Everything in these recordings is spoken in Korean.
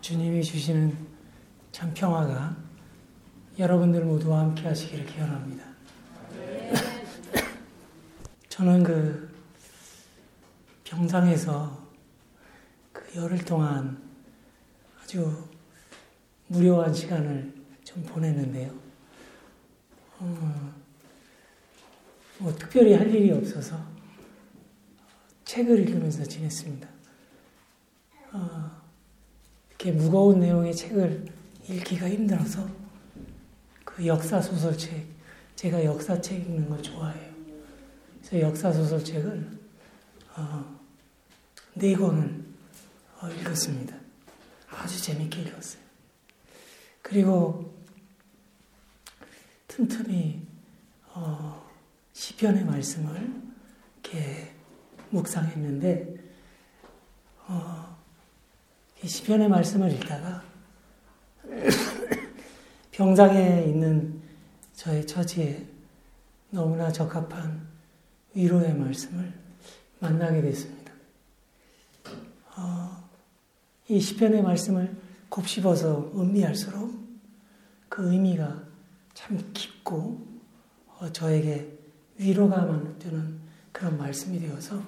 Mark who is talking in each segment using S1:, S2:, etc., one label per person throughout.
S1: 주님이 주시는 참 평화가 여러분들 모두와 함께 하시기를 기원합니다. 저는 그 병상에서 그 열흘 동안 아주 무료한 시간을 좀 보냈는데요. 어, 뭐 특별히 할 일이 없어서 책을 읽으면서 지냈습니다. 어, 이렇게 무거운 내용의 책을 읽기가 힘들어서 그 역사 소설책, 제가 역사책 읽는 걸 좋아해요. 그래서 역사 소설책을 어, 네 권을 어, 읽었습니다. 아주 재밌게 읽었어요. 그리고 틈틈이 어, 시편의 말씀을 이렇게 묵상했는데 어, 시편의 말씀을 읽다가 병상에 있는 저의 처지에 너무나 적합한 위로의 말씀을 만나게 됐습니다. 어, 이 시편의 말씀을 곱씹어서 음미할수록 그 의미가 참 깊고 어, 저에게 위로가 되는 그런 말씀이 되어서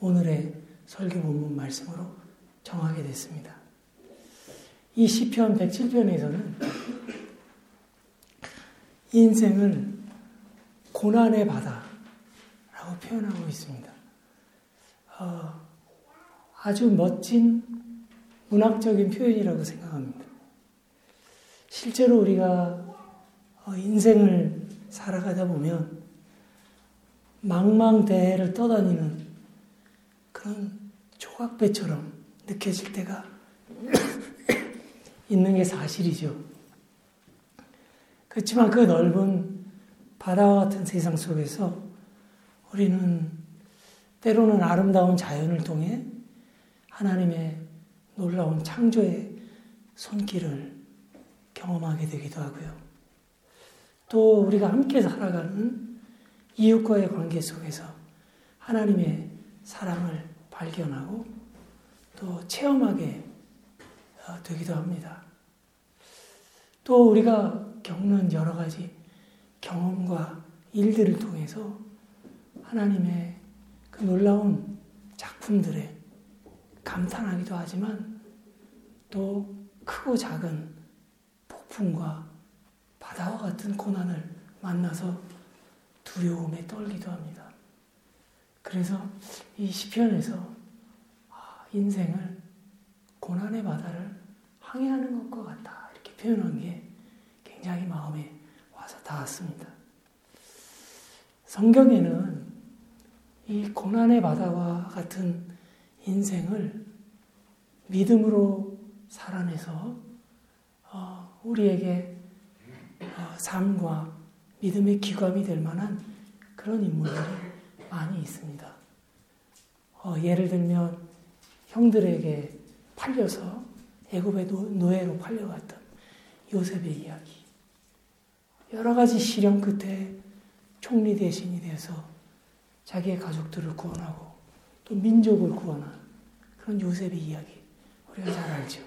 S1: 오늘의 설교 본문 말씀으로 정하게 됐습니다. 이 시편 107편에서는 인생을 고난의 바다라고 표현하고 있습니다. 어, 아주 멋진 문학적인 표현이라고 생각합니다. 실제로 우리가 어, 인생을 살아가다 보면 망망대해를 떠다니는 그런 조각배처럼 느껴질 때가 있는 게 사실이죠. 그렇지만 그 넓은 바다와 같은 세상 속에서 우리는 때로는 아름다운 자연을 통해 하나님의 놀라운 창조의 손길을 경험하게 되기도 하고요. 또 우리가 함께 살아가는 이웃과의 관계 속에서 하나님의 사랑을 발견하고 또 체험하게 어, 되기도 합니다. 또 우리가 겪는 여러 가지 경험과 일들을 통해서 하나님의 그 놀라운 작품들에 감탄하기도 하지만 또 크고 작은 폭풍과 바다와 같은 고난을 만나서 두려움에 떨기도 합니다. 그래서 이 시편에서 아, 인생을 고난의 바다를 항해하는 것과 같다 이렇게 표현한 게 굉장히 마음에 와서 닿았습니다. 성경에는 이 고난의 바다와 같은 인생을 믿음으로 살아내서 어, 우리에게 어, 삶과 믿음의 기감이 될 만한 그런 인물들이 많이 있습니다. 어, 예를 들면 형들에게 팔려서 애굽의 노예로 팔려갔던 요셉의 이야기. 여러 가지 시련 끝에 총리 대신이 돼서 자기의 가족들을 구원하고 또 민족을 구원한 그런 요셉의 이야기 우리가 잘 알죠.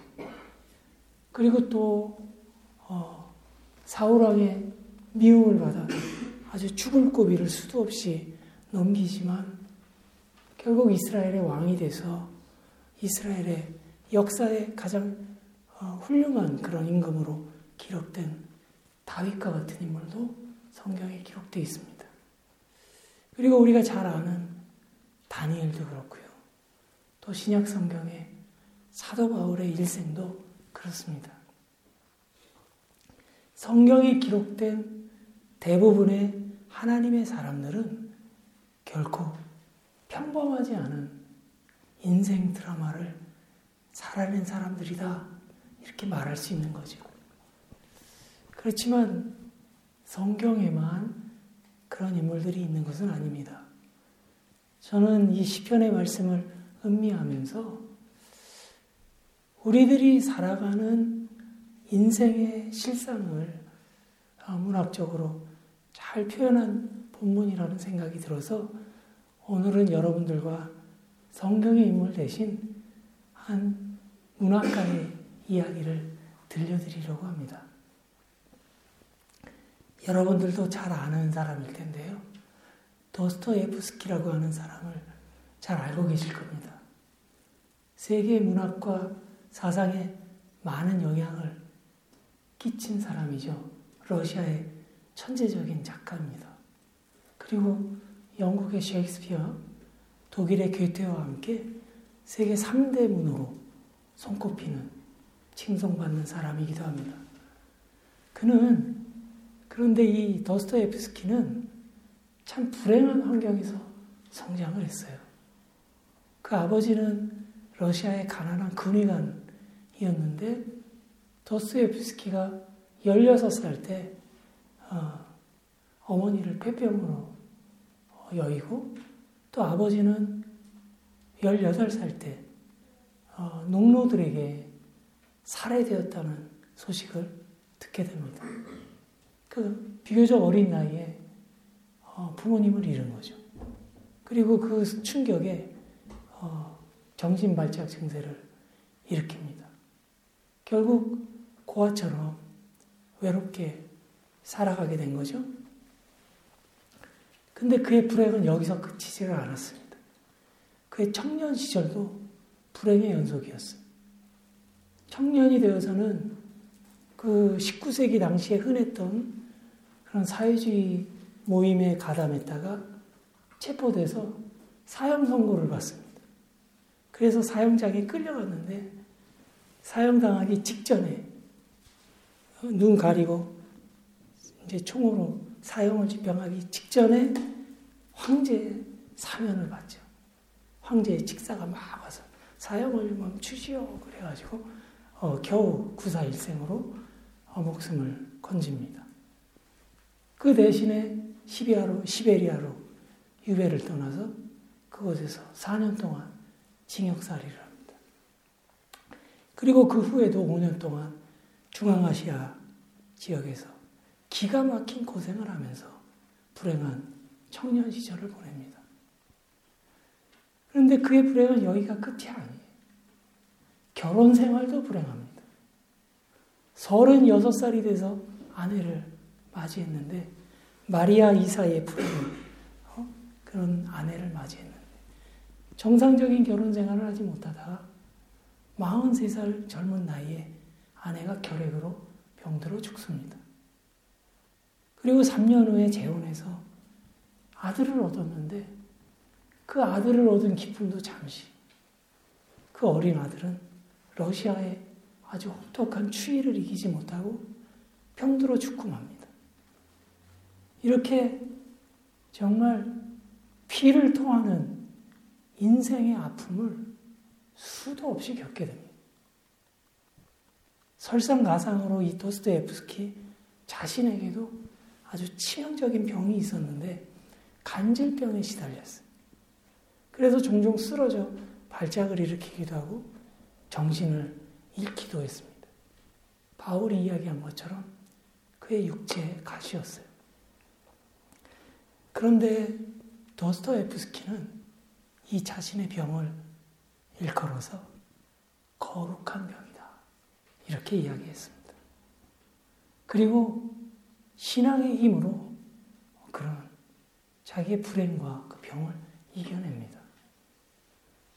S1: 그리고 또 어, 사울왕의 미움을 받아 아주 죽을 고비를 수도 없이 넘기지만 결국 이스라엘의 왕이 돼서 이스라엘의 역사의 가장 어, 훌륭한 그런 임금으로 기록된 다윗과 같은 인물도 성경에 기록되어 있습니다. 그리고 우리가 잘 아는 다니엘도 그렇고요. 또 신약 성경의 사도 바울의 일생도 그렇습니다. 성경에 기록된 대부분의 하나님의 사람들은 결코 평범하지 않은 인생 드라마를 살아낸 사람들이다. 이렇게 말할 수 있는 거죠. 그렇지만 성경에만 그런 인물들이 있는 것은 아닙니다. 저는 이 시편의 말씀을 음미하면서 우리들이 살아가는 인생의 실상을 문학적으로 잘 표현한 본문이라는 생각이 들어서 오늘은 여러분들과 성경의 인물 대신 한 문학가의 이야기를 들려드리려고 합니다. 여러분들도 잘 아는 사람일 텐데요. 도스토예프스키라고 하는 사람을 잘 알고 계실 겁니다. 세계 문학과 사상에 많은 영향을 끼친 사람이죠. 러시아의 천재적인 작가입니다. 그리고 영국의 셰익스피어, 독일의 괴테와 함께 세계 3대 문으로 손꼽히는 칭송받는 사람이기도 합니다. 그는 그런데 이 더스토예프스키는 참 불행한 환경에서 성장을 했어요. 그 아버지는 러시아의 가난한 군의관이었는데 더스토예프스키가 16살 때 어, 어머니를 폐병으로 여의고 또 아버지는 18살 때 어, 농노들에게 살해되었다는 소식을 듣게 됩니다. 그 비교적 어린 나이에 어, 부모님을 잃은 거죠. 그리고 그 충격에 어, 정신발작 증세를 일으킵니다. 결국 고아처럼 외롭게 살아가게 된 거죠. 근데 그의 불행은 여기서 그치지를 않았습니다. 그의 청년 시절도 불행의 연속이었어요. 청년이 되어서는 그 19세기 당시에 흔했던 그런 사회주의 모임에 가담했다가 체포돼서 사형 선고를 받습니다. 그래서 사형장에 끌려갔는데 사형당하기 직전에 눈 가리고 이제 총으로 사형을 집행하기 직전에 황제의 사면을 받죠. 황제의 직사가 막 와서 사형을 멈추시오 그래가지고 어, 겨우 구사일생으로 어, 목숨을 건집니다. 그 대신에 시비아로 시베리아로 유배를 떠나서 그곳에서 4년 동안 징역살이를 합니다. 그리고 그 후에도 5년 동안 중앙아시아 지역에서 기가 막힌 고생을 하면서 불행한 청년 시절을 보냅니다. 그런데 그의 불행은 여기가 끝이 아니에요. 결혼 생활도 불행합니다. 36살이 돼서 아내를 맞이했는데 마리아 이사의 불행 어? 그런 아내를 맞이했는데 정상적인 결혼 생활을 하지 못하다가 43살 젊은 나이에 아내가 결핵으로 병들어 죽습니다. 그리고 3년 후에 재혼해서 아들을 얻었는데 그 아들을 얻은 기쁨도 잠시 그 어린 아들은 러시아의 아주 혹독한 추위를 이기지 못하고 병들어 죽고 맙니다. 이렇게 정말 피를 통하는 인생의 아픔을 수도 없이 겪게 됩니다. 설상가상으로 이 도스토예프스키 자신에게도 아주 치명적인 병이 있었는데 간질병에 시달렸어요. 그래서 종종 쓰러져 발작을 일으키기도 하고 정신을 잃기도 했습니다. 바울이 이야기한 것처럼 그의 육체의 가시였어요. 그런데 도스토예프스키는 이 자신의 병을 일컬어서 거룩한 병이다. 이렇게 이야기했습니다. 그리고 신앙의 힘으로 그런 자기의 불행과 그 병을 이겨냅니다.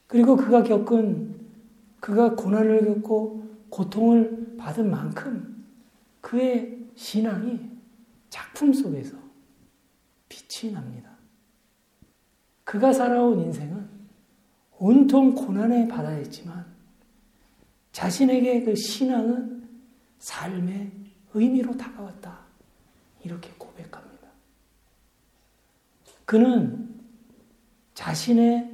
S1: 그리고 그가 겪은, 그가 고난을 겪고 고통을 받은 만큼 그의 신앙이 작품 속에서 빛이 납니다. 그가 살아온 인생은 온통 고난의 바다였지만 자신에게 그 신앙은 삶의 의미로 다가왔다. 이렇게 고백합니다. 그는 자신의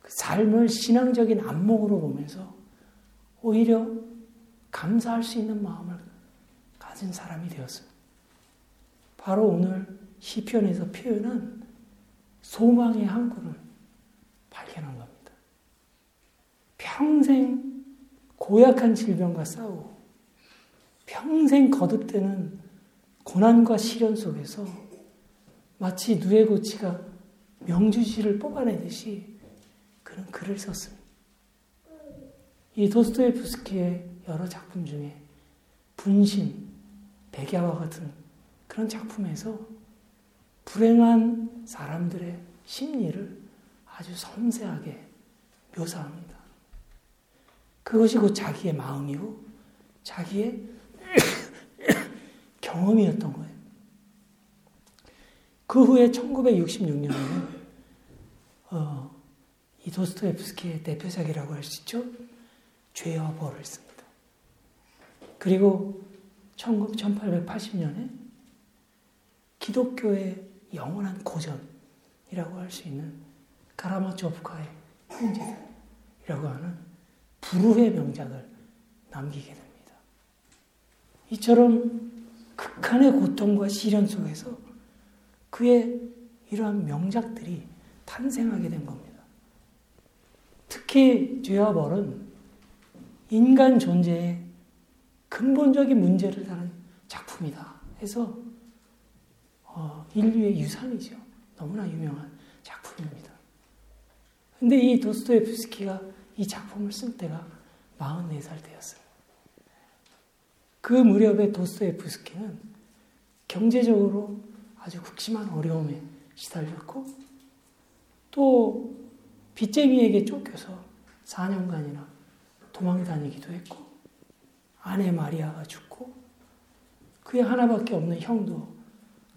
S1: 그 삶을 신앙적인 안목으로 보면서 오히려 감사할 수 있는 마음을 가진 사람이 되었습니다. 바로 오늘 시편에서 표현한 소망의 항구를 발견한 겁니다. 평생 고약한 질병과 싸우고 평생 거듭되는 고난과 시련 속에서 마치 누에고치가 명주실을 뽑아내듯이 그는 글을 썼습니다. 이 도스토옙스키의 여러 작품 중에 분신, 백야와 같은 그런 작품에서 불행한 사람들의 심리를 아주 섬세하게 묘사합니다. 그것이 곧 자기의 마음이고 자기의 경험이었던 거예요. 그 후에 1966년에는 어, 이 도스토옙스키의 대표작이라고 할 수 있죠. 죄와 벌을 씁니다. 그리고 1880년에 기독교의 영원한 고전이라고 할 수 있는 가라마초프카의 형제들이라고 하는 불후의 명작을 남기게 됩니다. 이처럼 극한의 고통과 시련 속에서 그의 이러한 명작들이 탄생하게 된 겁니다. 특히 죄와 벌은 인간 존재의 근본적인 문제를 다룬 작품이다 해서 어, 인류의 유산이죠. 너무나 유명한 작품입니다. 근데 이 도스토옙스키가 이 작품을 쓸 때가 44살 되었어요. 그 무렵에 도스토옙스키는 경제적으로 아주 극심한 어려움에 시달렸고 또 빚쟁이에게 쫓겨서 4년간이나 도망 다니기도 했고 아내 마리아가 죽고 그의 하나밖에 없는 형도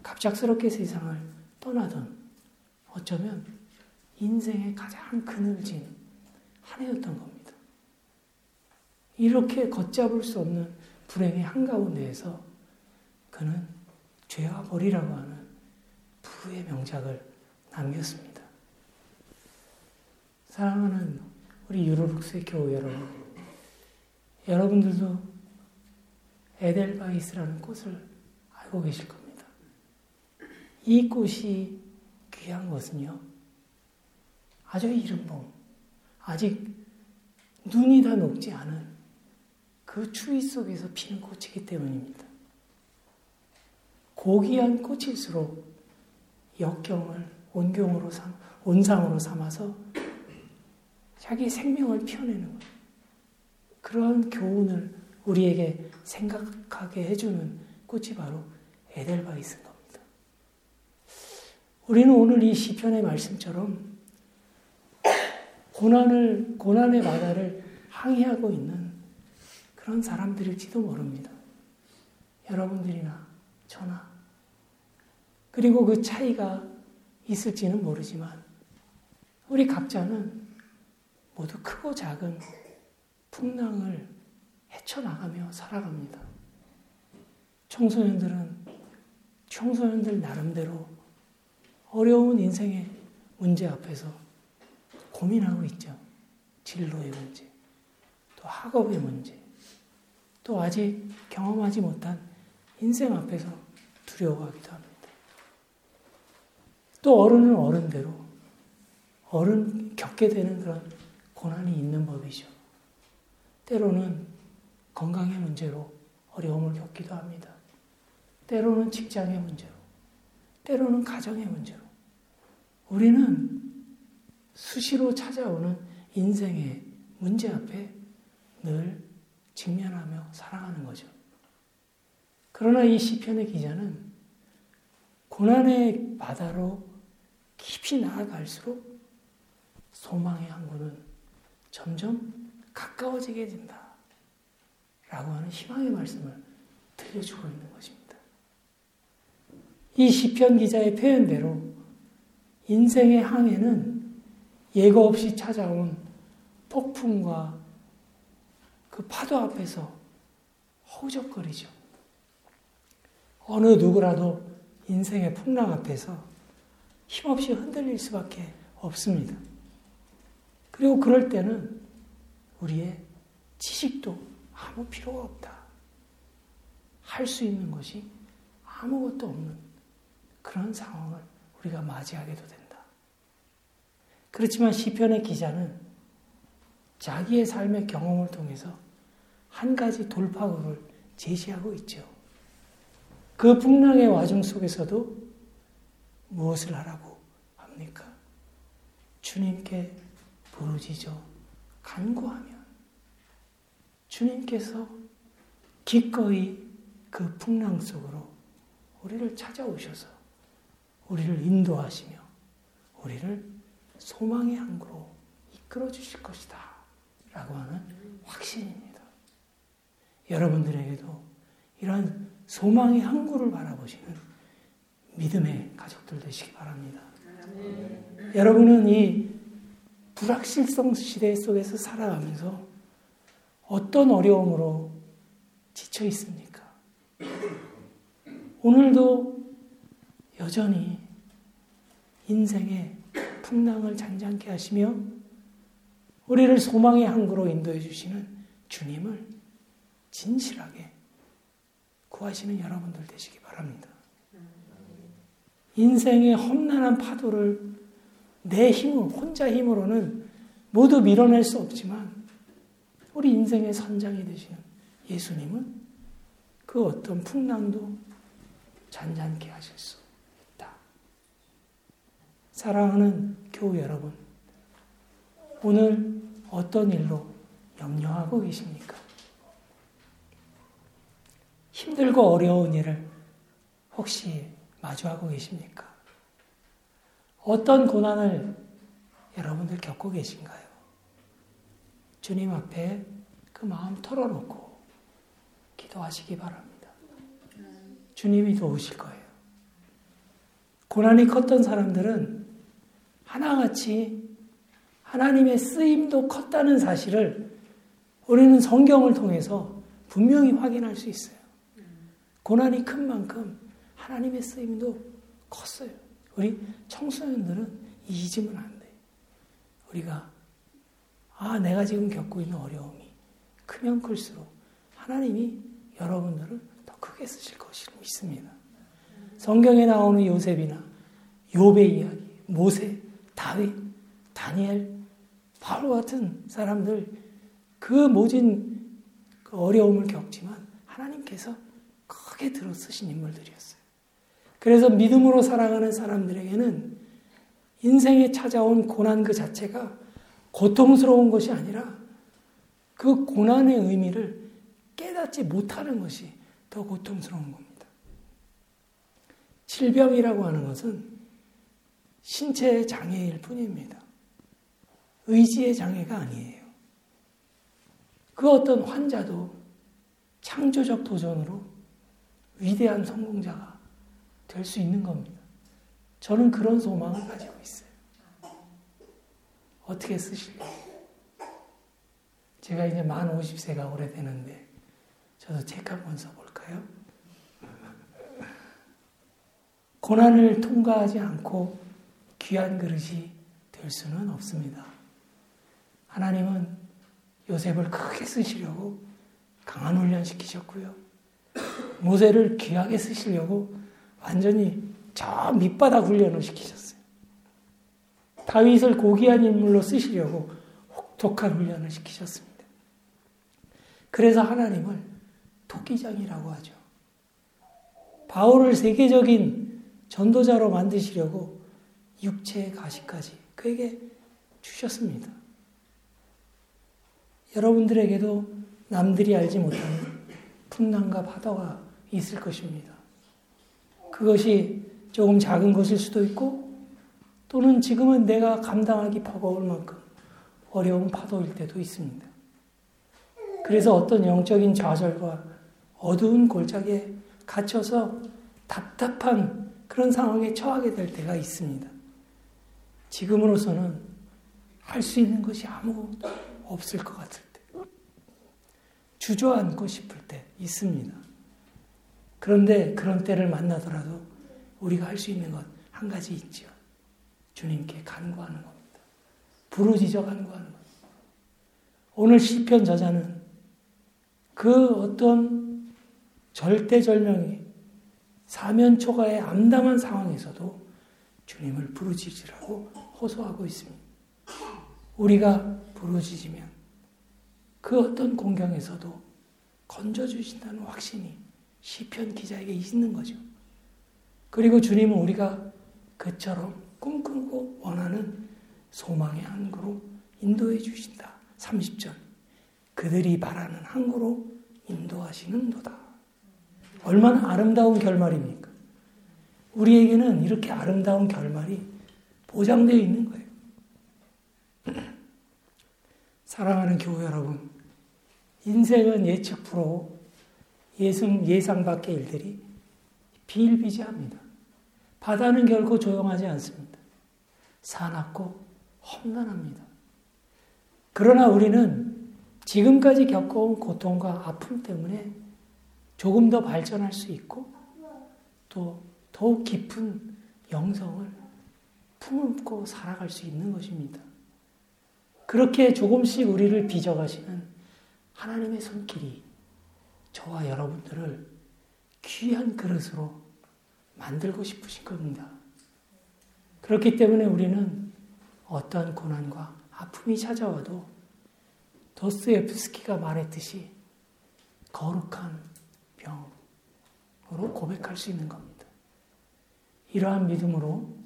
S1: 갑작스럽게 세상을 떠나던 어쩌면 인생의 가장 그늘진 한 해였던 겁니다. 이렇게 걷잡을 수 없는 불행의 한가운데에서 그는 죄와 벌이라고 하는 부의 명작을 남겼습니다. 사랑하는 우리 유로룩스의 교우 여러분, 여러분들도 에델바이스라는 꽃을 알고 계실 겁니다. 이 꽃이 귀한 것은요, 아주 이른 봄, 아직 눈이 다 녹지 않은 그 추위 속에서 피는 꽃이기 때문입니다. 고귀한 꽃일수록 역경을 온경으로 삼, 온상으로 삼아서 자기 생명을 피워내는 거예요. 그런 교훈을 우리에게 생각하게 해주는 꽃이 바로 에델바이스인 겁니다. 우리는 오늘 이 시편의 말씀처럼 고난을 고난의 바다를 항해하고 있는 그런 사람들일지도 모릅니다. 여러분들이나 저나 그리고 그 차이가 있을지는 모르지만 우리 각자는 모두 크고 작은 풍랑을 헤쳐나가며 살아갑니다. 청소년들은 청소년들 나름대로 어려운 인생의 문제 앞에서 고민하고 있죠. 진로의 문제, 또 학업의 문제, 또 아직 경험하지 못한 인생 앞에서 두려워하기도 합니다. 또 어른은 어른대로 어른 겪게 되는 그런 고난이 있는 법이죠. 때로는 건강의 문제로 어려움을 겪기도 합니다. 때로는 직장의 문제로, 때로는 가정의 문제로. 우리는 수시로 찾아오는 인생의 문제 앞에 늘 직면하며 살아가는 거죠. 그러나 이 시편의 기자는 고난의 바다로 깊이 나아갈수록 소망의 항구는 점점 가까워지게 된다. 라고 하는 희망의 말씀을 들려주고 있는 것입니다. 이 시편 기자의 표현대로 인생의 항해는 예고 없이 찾아온 폭풍과 그 파도 앞에서 허우적거리죠. 어느 누구라도 인생의 풍랑 앞에서 힘없이 흔들릴 수밖에 없습니다. 그리고 그럴 때는 우리의 지식도 아무 필요가 없다. 할 수 있는 것이 아무것도 없는 그런 상황을 우리가 맞이하게도 된다. 그렇지만 시편의 기자는 자기의 삶의 경험을 통해서 한 가지 돌파구를 제시하고 있죠. 그 풍랑의 와중 속에서도 무엇을 하라고 합니까? 주님께 부르짖어 간구하면 주님께서 기꺼이 그 풍랑 속으로 우리를 찾아오셔서 우리를 인도하시며 우리를 소망의 항구로 이끌어 주실 것이다. 라고 하는 확신입니다. 여러분들에게도 이러한 소망의 항구를 바라보시는 믿음의 가족들 되시기 바랍니다. 네. 여러분은 이 불확실성 시대 속에서 살아가면서 어떤 어려움으로 지쳐 있습니까? 오늘도 여전히 인생의 풍랑을 잔잔케 하시며 우리를 소망의 항구로 인도해 주시는 주님을 진실하게 구하시는 여러분들 되시기 바랍니다. 인생의 험난한 파도를 내 힘으로, 혼자 힘으로는 모두 밀어낼 수 없지만 우리 인생의 선장이 되시는 예수님은 그 어떤 풍랑도 잔잔케 하실 수 있다. 사랑하는 교우 여러분, 오늘 어떤 일로 염려하고 계십니까? 힘들고 어려운 일을 혹시 마주하고 계십니까? 어떤 고난을 여러분들 겪고 계신가요? 주님 앞에 그 마음 털어놓고 기도하시기 바랍니다. 주님이 도우실 거예요. 고난이 컸던 사람들은 하나같이 하나님의 쓰임도 컸다는 사실을 우리는 성경을 통해서 분명히 확인할 수 있어요. 고난이 큰 만큼 하나님의 쓰임도 컸어요. 우리 청소년들은 잊으면 안 돼. 우리가 아 내가 지금 겪고 있는 어려움이 크면 클수록 하나님이 여러분들을 더 크게 쓰실 것을 믿습니다. 성경에 나오는 요셉이나 요배 이야기, 모세, 다윗, 다니엘, 바울 같은 사람들 그 모진 그 어려움을 겪지만 하나님께서 크게 들어 쓰신 인물들이었어요. 그래서 믿음으로 살아가는 사람들에게는 인생에 찾아온 고난 그 자체가 고통스러운 것이 아니라 그 고난의 의미를 깨닫지 못하는 것이 더 고통스러운 겁니다. 질병이라고 하는 것은 신체의 장애일 뿐입니다. 의지의 장애가 아니에요. 그 어떤 환자도 창조적 도전으로 위대한 성공자가 될 수 있는 겁니다. 저는 그런 소망을 가지고 있어요. 어떻게 쓰실래요? 제가 이제 만 50세가 오래되는데 저도 책 한번 써볼까요? 고난을 통과하지 않고 귀한 그릇이 될 수는 없습니다. 하나님은 요셉을 크게 쓰시려고 강한 훈련 시키셨고요. 모세를 귀하게 쓰시려고 완전히 저 밑바닥 훈련을 시키셨어요. 다윗을 고귀한 인물로 쓰시려고 혹독한 훈련을 시키셨습니다. 그래서 하나님을 토끼장이라고 하죠. 바울을 세계적인 전도자로 만드시려고 육체의 가시까지 그에게 주셨습니다. 여러분들에게도 남들이 알지 못하는 풍랑과 파도가 있을 것입니다. 그것이 조금 작은 것일 수도 있고 또는 지금은 내가 감당하기 버거울 만큼 어려운 파도일 때도 있습니다. 그래서 어떤 영적인 좌절과 어두운 골짜기에 갇혀서 답답한 그런 상황에 처하게 될 때가 있습니다. 지금으로서는 할 수 있는 것이 아무것도 없을 것 같을 때, 주저앉고 싶을 때 있습니다. 그런데 그런 때를 만나더라도 우리가 할 수 있는 것 한 가지 있죠. 주님께 간구하는 겁니다. 부르짖어 간구하는 겁니다. 오늘 시편 저자는 그 어떤 절대절명의 사면초가의 암담한 상황에서도 주님을 부르짖으라고 호소하고 있습니다. 우리가 부르짖으면 그 어떤 공경에서도 건져주신다는 확신이 시편 기자에게 있는 거죠. 그리고 주님은 우리가 그처럼 꿈꾸고 원하는 소망의 항구로 인도해 주신다. 30절. 그들이 바라는 항구로 인도하시는도다. 얼마나 아름다운 결말입니까? 우리에게는 이렇게 아름다운 결말이 보장되어 있는 거예요. 사랑하는 교회 여러분, 인생은 예측 프로 예상, 예상 밖의 일들이 비일비재합니다. 바다는 결코 조용하지 않습니다. 사납고 험난합니다. 그러나 우리는 지금까지 겪어온 고통과 아픔 때문에 조금 더 발전할 수 있고 또 더욱 깊은 영성을 품고 살아갈 수 있는 것입니다. 그렇게 조금씩 우리를 빚어가시는 하나님의 손길이 저와 여러분들을 귀한 그릇으로 만들고 싶으신 겁니다. 그렇기 때문에 우리는 어떠한 고난과 아픔이 찾아와도 도스예프스키가 말했듯이 거룩한 병으로 고백할 수 있는 겁니다. 이러한 믿음으로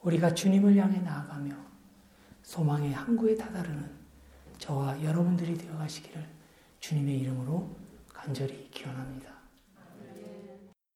S1: 우리가 주님을 향해 나아가며 소망의 항구에 다다르는 저와 여러분들이 되어 가시기를 주님의 이름으로 간절히 기원합니다.